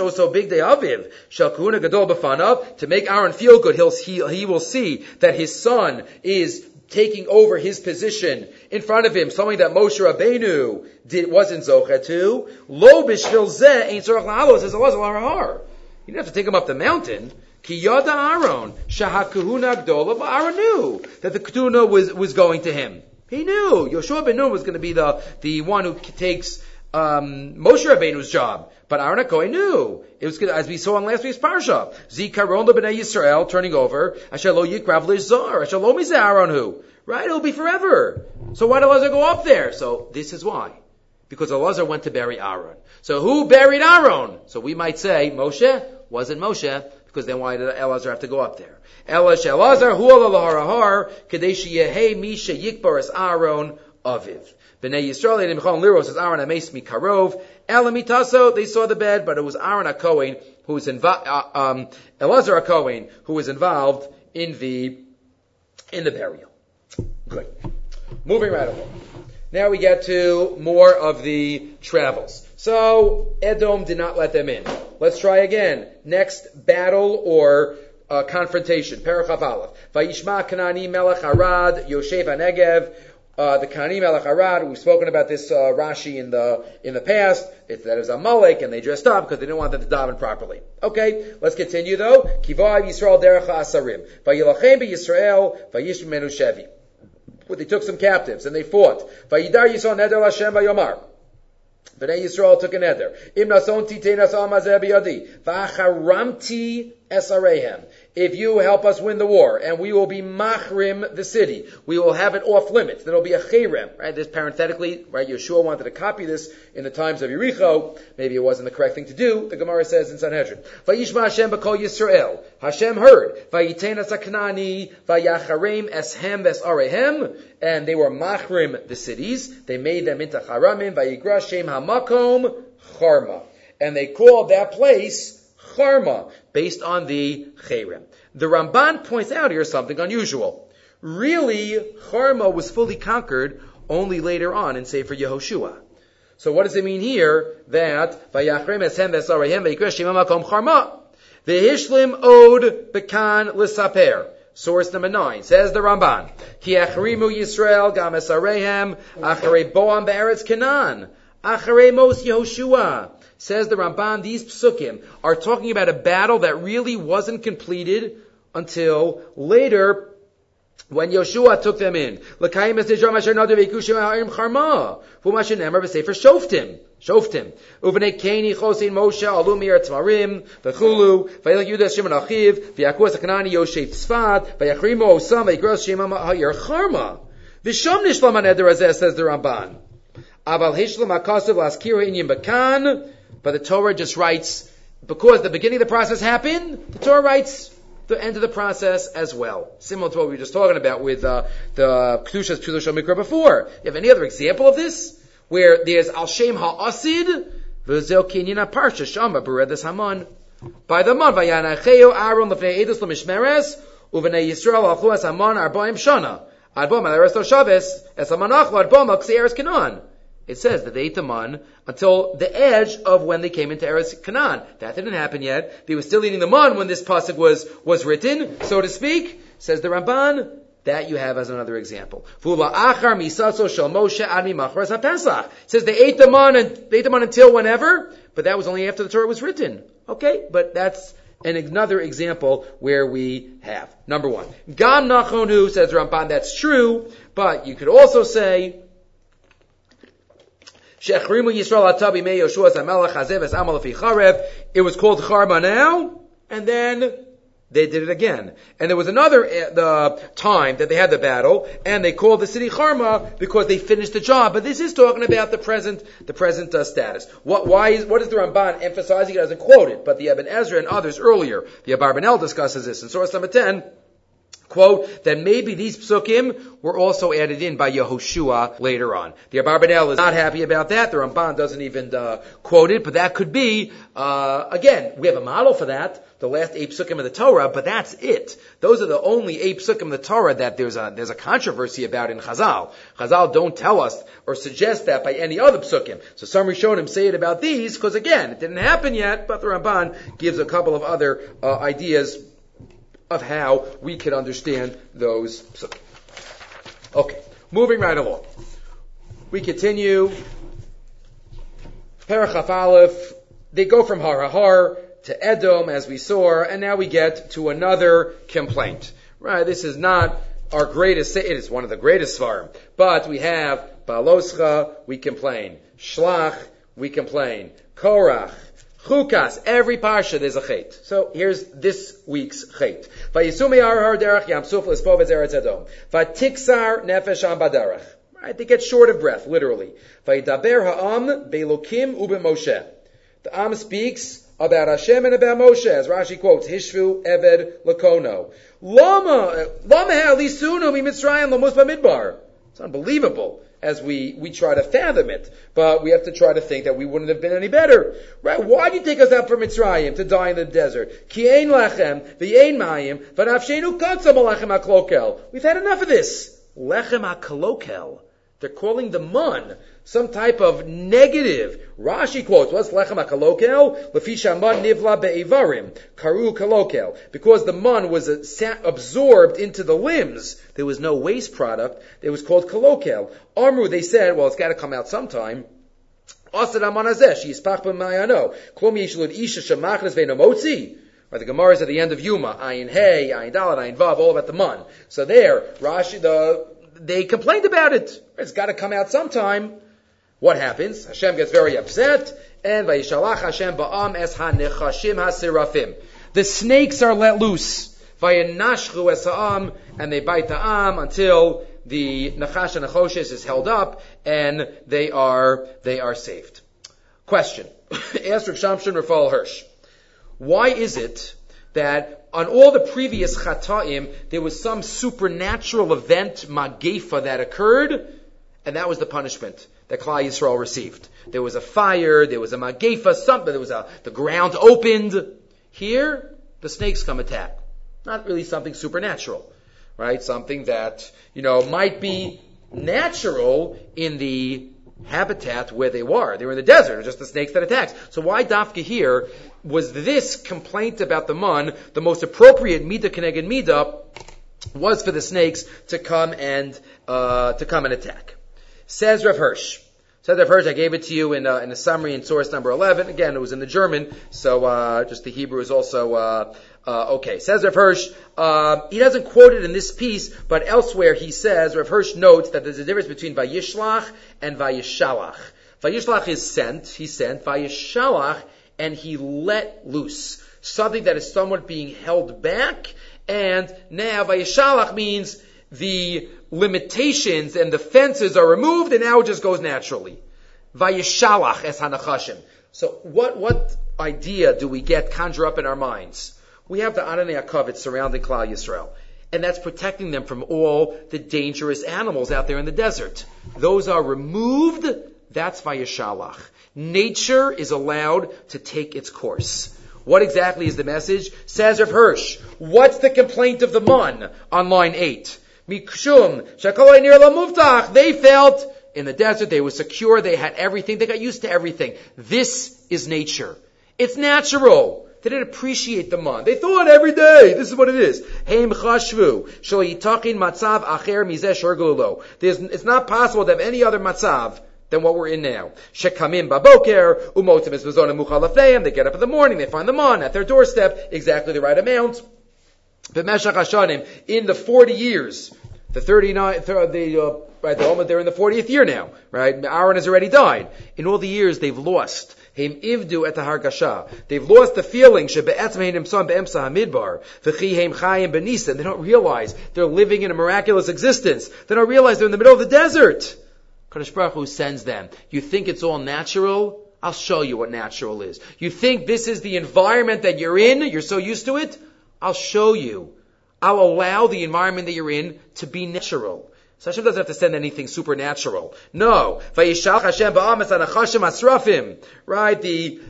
also big day aviv shall kahuna gadol b'fanav to make Aaron feel good. He'll he, he will see that his son is taking over his position in front of him, something that Moshe Rabbeinu did wasn't zocha to. Lo b'shvil zeh ain't tzorach la'alos as Elazar har. You didn't have to take him up the mountain. Ki yada Aaron, shahakahuna gdola, Aaron knew that the kahuna was, was going to him. He knew. Yoshua ben Nun was going to be the, the one who takes um, Moshe Rabbeinu's job. But Aaron HaKohen knew. It was as we saw in last week's parsha. Zikaron b'nei Yisrael turning over. Asher lo yikrav lizar. Asher lo Aaron who. Right? It'll be forever. So why did Elazar go up there? So this is why. Because Elazar went to bury Aaron. So who buried Aaron? So we might say Moshe wasn't Moshe because then why did Elazar have to go up there? Elash Elazar hu alaharahar kadesh yehe misha yikbar as Aaron aviv. Bnei Yisrael Nimchon Liro says Aaron Ames Mikarov. Elamitaso, they saw the bed, but it was Aaron HaKohen who was involved, uh, um, Elazar HaKohen who was involved in the, in the burial. Good. Moving right along. Now we get to more of the travels. So Edom did not let them in. Let's try again. Next battle or uh, confrontation. Parachav Aleph. Vayishma Kanani Melech Arad Yoshev Negev. Uh, the Kani Melech Arad, we've spoken about this uh, Rashi in the in the past. It's that it was a Malek, and they dressed up because they didn't want them to daven properly. Okay, let's continue though. Kivav Yisrael Derech Asarim. Vayilachem Yisrael Vayish Menu Shevi. They took some captives and they fought. Vayidar Yisrael Neder Hashem Vayomar. Bnei Yisrael took a neder. Im nason titenas al mazeh biyadi. V'acharamti esarehem if you help us win the war, and we will be machrim the city. We will have it off limits. There'll be a cherem, right? This parenthetically, right? Yeshua wanted to copy this in the times of Yericho. Maybe it wasn't the correct thing to do. The Gemara says in Sanhedrin, Vayishma Hashem b'kol Yisrael. Hashem heard. Vayitena saknani vayacharem eshem vesarehem. And they were machrim the cities. They made them into charamim. Vayigra hamakom charma. And they called that place Charma, based on the Cherem. The Ramban points out here something unusual. Really, Charma was fully conquered only later on in Sefer Yehoshua. So what does it mean here that? The Hishlim Od Bekan Lisaper. Source number nine says the Ramban. Ki achrimu Yisrael gam acharei boam be'eretz Canaan acharei mos Yehoshua. Says the Ramban, these psukim are talking about a battle that really wasn't completed until later when Yoshua took them in. Shoftim. Shoftim. Keni chosin Moshe alu mir tmarim v'chulu v'yilak Yudah Shimon achiv v'yaku esaknani Yosef tzfad v'yachrimo osam v'yikros shema ha'ir charma. V'sham nishlam aneder azeh says the Ramban. Aval hishlam akasav laskira inyim bakan but the Torah just writes, because the beginning of the process happened, the Torah writes the end of the process as well. Similar to what we were just talking about with uh, the Kedushas Pshuto Shel Mikra before. You have any other example of this? Where there's Al Shem Ha'asid, V'zel Kinyina Parsha Shama Beredes Haman. By the man, Vayanacheo Aaron Lefnei Edus Lemishmeres, Uvnei Yisrael Alchu Es Haman Arbaim Shana. Arbom Alaresto Shabbos, Es Haman Achlo Arbom Al Ksei Kanan it says that they ate the man until the edge of when they came into Eretz Canaan. That didn't happen yet. They were still eating the man when this pasuk was, was written, so to speak. Says the Ramban, that you have as another example. Says they ate the man and they ate the man until whenever, but that was only after the Torah was written. Okay, but that's another example where we have. Number one. Gam Nachonu says Ramban, that's true, but you could also say Shechrimu Yisrael Atabi Me Yoshua Zamelach Hazev Es Amal Charev. It was called Charma now, and then they did it again. And there was another uh, time that they had the battle, and they called the city Charma because they finished the job. But this is talking about the present, the present uh, status. What, why is, what is the Ramban emphasizing? It doesn't quote it, but the Ibn Ezra and others earlier, the Abarbanel discusses this in source number 10. Quote, that maybe these psukim were also added in by Yehoshua later on. The Abarbanel is not happy about that. The Ramban doesn't even uh, quote it, but that could be, uh, again, we have a model for that the last eight psukim of the Torah, but that's it. Those are the only eight psukim of the Torah that there's a, there's a controversy about in Chazal. Chazal don't tell us or suggest that by any other psukim. So some Rishonim say it about these, because again, it didn't happen yet, but the Ramban gives a couple of other uh, ideas of how we can understand those. Okay, moving right along. We continue. Parachaf Aleph, they go from Har Har to Edom, as we saw, and now we get to another complaint. Right, this is not our greatest, it is one of the greatest svarim, but we have Baloscha, we complain. Shlach, we complain. Korach, Chukas, every parsha there's a chait. So here's this week's chait. Vatiksar nefesh am badarach. Right, they get short of breath, literally. Vayidaber ha'am belokim ube Moshe. The Am speaks about Hashem and about Moshe, as Rashi quotes, Hishvu Eved Lakono. Lama, Lama Ha'alisunu Mitzrayim Lamus Bamidbar. It's unbelievable as we, we try to fathom it. But we have to try to think that we wouldn't have been any better. Right? Why did you take us out from Mitzrayim to die in the desert? Ki lechem, v'yein mayim, v'nafshenu katzam lechem ha'klokel. We've had enough of this. Lechem ha'klokel. They're calling the mun some type of negative. Rashi quotes, what's lechem kalokel? Lefisha man nivla be'evarim. Karu kalokel. Because the man was absorbed into the limbs, there was no waste product. It was called kalokel. Amru, they said, well, it's got to come out sometime. Asad amanazeh, yispach b'mayano. Klom yishlud isha shemachnes ve'nomotzi. Right, the Gemara is at the end of Yuma, Ayin Hey, Ayin Dalet, Ayin Vav, all about the man. So there, Rashi, the, they complained about it. It's got to come out sometime. What happens? Hashem gets very upset, and Vayishalach Hashem ba'am es hanechashim hasirafim. The snakes are let loose. Vayanashchu es ha'am, and they bite the am until the Nachash and is held up, and they are, they are saved. Question. Ask Rav Shamshon Rafael Hirsch. Why is it that on all the previous Chataim, there was some supernatural event, Magefa, that occurred, and that was the punishment that Klal Yisrael received. There was a fire, there was a magefa, something, there was a, the ground opened. Here, the snakes come attack. Not really something supernatural, right? Something that, you know, might be natural in the habitat where they were. They were in the desert, just the snakes that attacked. So why Dafka here was this complaint about the mun, the most appropriate Mida Keneged Mida, was for the snakes to come and, uh, to come and attack. Says Rav Hirsch. Says Rav Hirsch, I gave it to you in, uh, in a summary in source number 11. Again, it was in the German, so uh, just the Hebrew is also uh, uh okay. Says Rav Hirsch, uh, he doesn't quote it in this piece, but elsewhere he says, Rav Hirsch notes that there's a difference between Vayishlach and Vayishalach. Vayishlach is sent, he sent, Vayishalach, and he let loose. Something that is somewhat being held back, and now Vayishalach means the limitations and the fences are removed, and now it just goes naturally. Vayishalach es hanachashim. So what, what idea do we get conjure up in our minds? We have the Ananei HaKavod surrounding Klal Yisrael. And that's protecting them from all the dangerous animals out there in the desert. Those are removed. That's Vayishalach. Nature is allowed to take its course. What exactly is the message? Says Rav Hirsch. What's the complaint of the Mun on line 8? Mikshum, Shakolai Nir Muftach, they felt in the desert, they were secure, they had everything, they got used to everything. This is nature. It's natural. They didn't appreciate the man. They thought every day, this is what it is. Heim chashvu, matzav acher mizeh It's not possible to have any other matzav than what we're in now. Shekamim baboker, umotim is muchalafneim, they get up in the morning, they find the man at their doorstep, exactly the right amount. In the 40 years the 39, the, uh, right, the moment they're in the 40th year now, right? Aaron has already died. In all the years they've lost. Heim ivdu et hargasha. They've lost the feeling, hamidbar. chayim They don't realize they're living in a miraculous existence. They don't realize they're in the middle of the desert. Kadosh Baruch Hu sends them. You think it's all natural? I'll show you what natural is. You think this is the environment that you're in? You're so used to it? I'll show you. I'll allow the environment that you're in to be natural. So Hashem doesn't have to send anything supernatural. No. Right? The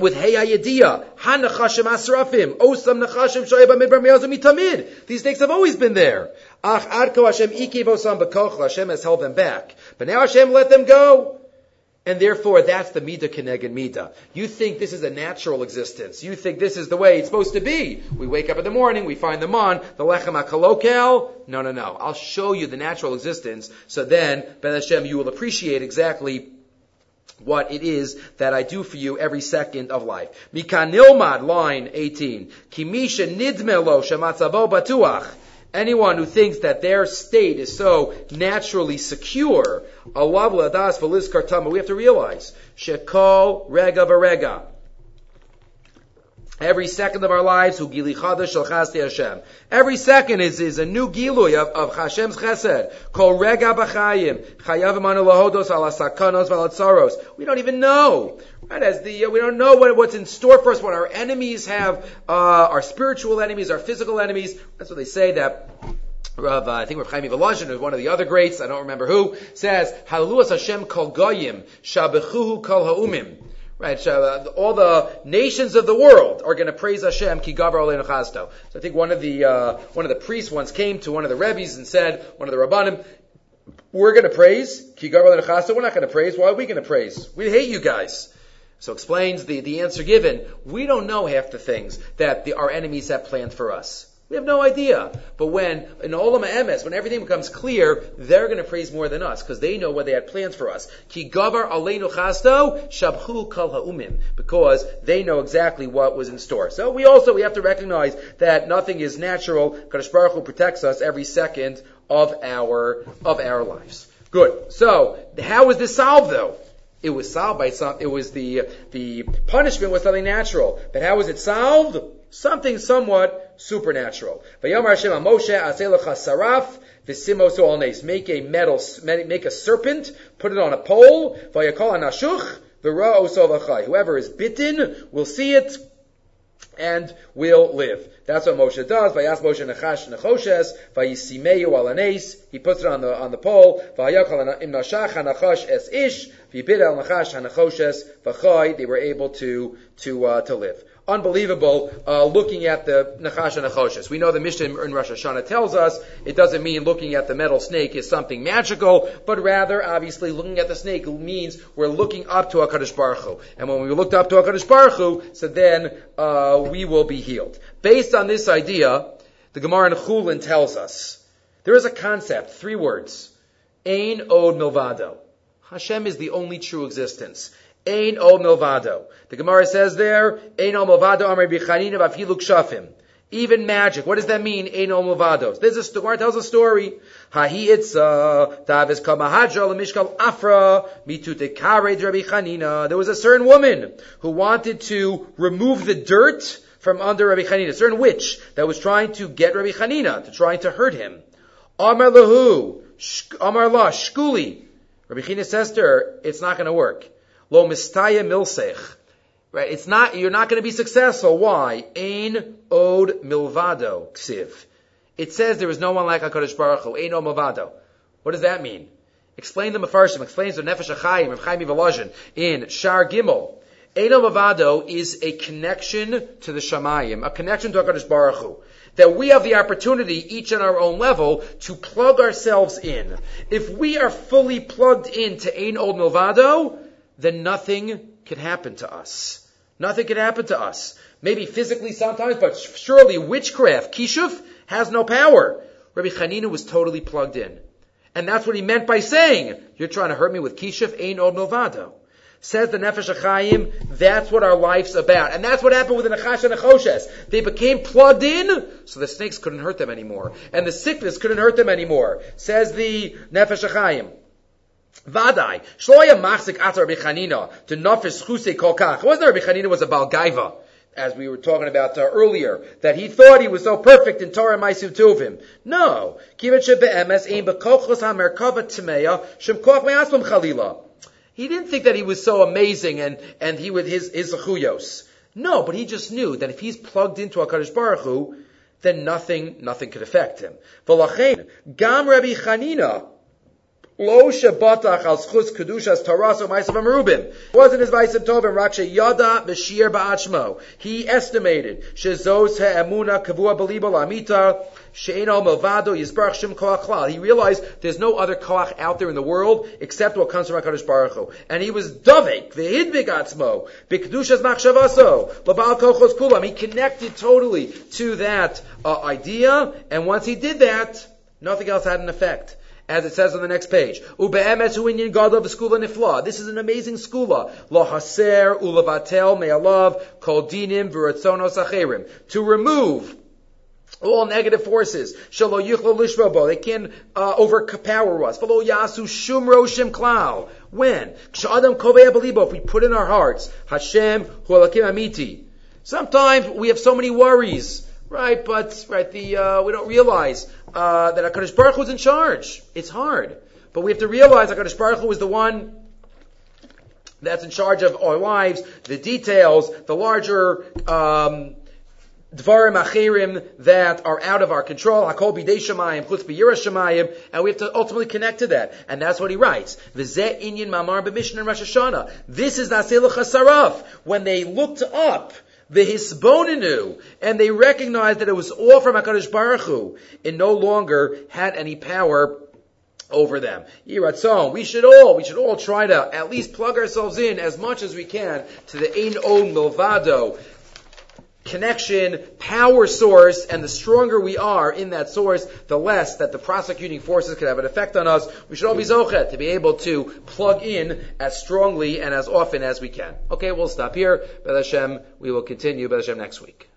with Hey Ayediyah, Hanachashim Asrafim, Osam Nachashim Shoyeba Midbar Meozim Mitamid. These snakes have always been there. Ach Adko Hashem Ikiv Osam Bekoch, Hashem has held them back. But now Hashem let them go. And therefore, that's the Mida Keneged Mida. You think this is a natural existence. You think this is the way it's supposed to be. We wake up in the morning, we find them on, the Lechem HaKalokal. No, no, no. I'll show you the natural existence, so then, Ben Hashem, you will appreciate exactly what it is that I do for you every second of life. Mikan Nilmad, line 18. Kimisha nidmelo shematzavo batuach. Anyone who thinks that their state is so naturally secure, Allah we have to realize, shekol rega varega. Every second of our lives, hu gili Hashem. Every second is, is a new gilui of, of Hashem's chesed. Kol rega b'chayim. Chayav emanu lahodos ala sakanos v'alatzaros. We don't even know. Right, as the, uh, we don't know what, what's in store for us, what our enemies have, uh, our spiritual enemies, our physical enemies. That's what they say that Rav, uh, I think Rav Chaim Volozhin, who's one of the other greats, I don't remember who, says, Hallelujah Hashem kol goyim, shabechuhu kol ha'umim. Right, so, uh, all the nations of the world are going to praise Hashem ki gavar So I think one of the uh, one of the priests once came to one of the rebbes and said, one of the rabbanim, "We're going to praise ki gavar We're not going to praise. Why are we going to praise? We hate you guys." So explains the, the answer given. We don't know half the things that the, our enemies have planned for us. We have no idea. But when, in Olam Emes, when everything becomes clear, they're going to praise more than us, because they know what they had plans for us. Ki gavar aleinu chasto, shabhu kal ha'umim. Because they know exactly what was in store. So we also, we have to recognize that nothing is natural. Kadosh Baruch Hu protects us every second of our, of our lives. Good. So, how was this solved though? It was solved by some, it was the, the punishment was something natural. But how was it solved? Something somewhat supernatural. Make a metal, make a serpent, put it on a pole. Whoever is bitten will see it and will live. That's what Moshe does. Moshe he puts it on the, on the pole, they were able to, to, uh, to live unbelievable uh, looking at the Nachash and Nachoshes. We know the Mishnah in Rosh Hashanah tells us it doesn't mean looking at the metal snake is something magical, but rather, obviously, looking at the snake means we're looking up to HaKadosh Baruch Hu. And when we looked up to HaKadosh Baruch Hu, so then uh, we will be healed. Based on this idea, the Gemara in Chulin tells us there is a concept, three words. Ein od milvado. Hashem is the only true existence. Ein o milvado. The Gemara says there, Ein o milvado amar bichanina v'afiluk shafim. Even magic. What does that mean? Ein o milvado. There's a story. tells a story. Hahi itza tavis kamahadra lemishkal afra mitute kared Rabbi Chanina. There was a certain woman who wanted to remove the dirt from under Rabbi Chanina. A certain witch that was trying to get Rabbi Chanina, to trying to hurt him. Amar lahu, Amar la, shkuli. Rabbi Chanina says to her, it's not going to work. Lo mistaya milsech. Right? It's not, you're not going to be successful. Why? Ein od milvado ksiv. It says there is no one like HaKadosh Baruch Hu. Ein od milvado. What does that mean? Explain the Mefarshim, explains the Nefesh HaChaim of Chaim Volozhin in Shar Gimel. Ein od milvado is a connection to the Shamayim, a connection to HaKadosh Baruch Hu that we have the opportunity, each on our own level, to plug ourselves in. If we are fully plugged into Ein Od Milvado, then nothing could happen to us. Nothing could happen to us. Maybe physically sometimes, but surely witchcraft, kishuf, has no power. Rabbi Chanina was totally plugged in. And that's what he meant by saying, you're trying to hurt me with kishuf, ein od milvado. Says the Nefesh HaChaim, that's what our life's about. And that's what happened with the Nachash and Nechoshes. They became plugged in, so the snakes couldn't hurt them anymore. And the sickness couldn't hurt them anymore. Says the Nefesh HaChaim. Vadai. Shloya machzik atar Rabbi Chanina to nafis chuse kolkach. It wasn't Rabbi Chanina was a balgaiva, as we were talking about uh, earlier, that he thought he was so perfect in Torah Maisu Tuvim. No. Kivet shebe'emes ein bekochos ha-merkava tmeya shem koch me'aslam chalila. He didn't think that he was so amazing and, and he with his, his zechuyos. No, but he just knew that if he's plugged into HaKadosh Baruch Hu, then nothing, nothing could affect him. Gam Rabbi Chanina, Lo shebatach al schus kedushas taraso ma'asav amerubim. Wasn't his vaisim tovim rakshe yada b'shir ba'achmo. He estimated shezos ha'emuna kavua belibo la'amita she'eno melvado yizbarach shim koach. He realized there's no other koach out there in the world except what comes from HaKadosh Baruch Hu. And he was davek, v'hidvik atzmo, b'kedushas machshavaso, l'bal kochos kulam. He connected totally to that uh, idea, and once he did that, nothing else had an effect as it says on the next page. This is an amazing skula. Lo haser ulavatel me'alav kol dinim v'ratzonos acherim. To remove all negative forces. Shalo yuchlo lishrobo. They can uh, overpower us. V'lo yasu shumro shim klal. When? Kshadam kovei belibo. If we put in our hearts, Hashem hualakim amiti. Sometimes we have so many worries right? But right, the uh, we don't realize uh, that Hakadosh Baruch Hu is in charge. It's hard, but we have to realize Hakadosh Baruch Hu is the one that's in charge of our lives, the details, the larger. Um, Dvarim achirim that are out of our control, Hakol bidei shemayim, chutz shemayim, and we have to ultimately connect to that. And that's what he writes. V'zeh inyan mamar b'mishnah Rosh Hashanah. This is Naseluch Saraf. When they looked up the hisbonenu, and they recognized that it was all from Hakadosh Baruch Hu. It no longer had any power over them. Yiratzon, we should all, we should all try to at least plug ourselves in as much as we can to the Ein Od Milvado connection, power source, and the stronger we are in that source, the less that the prosecuting forces could have an effect on us. We should all be zochet to be able to plug in as strongly and as often as we can. Okay, we'll stop here. B'Hashem, we will continue B'Hashem next week.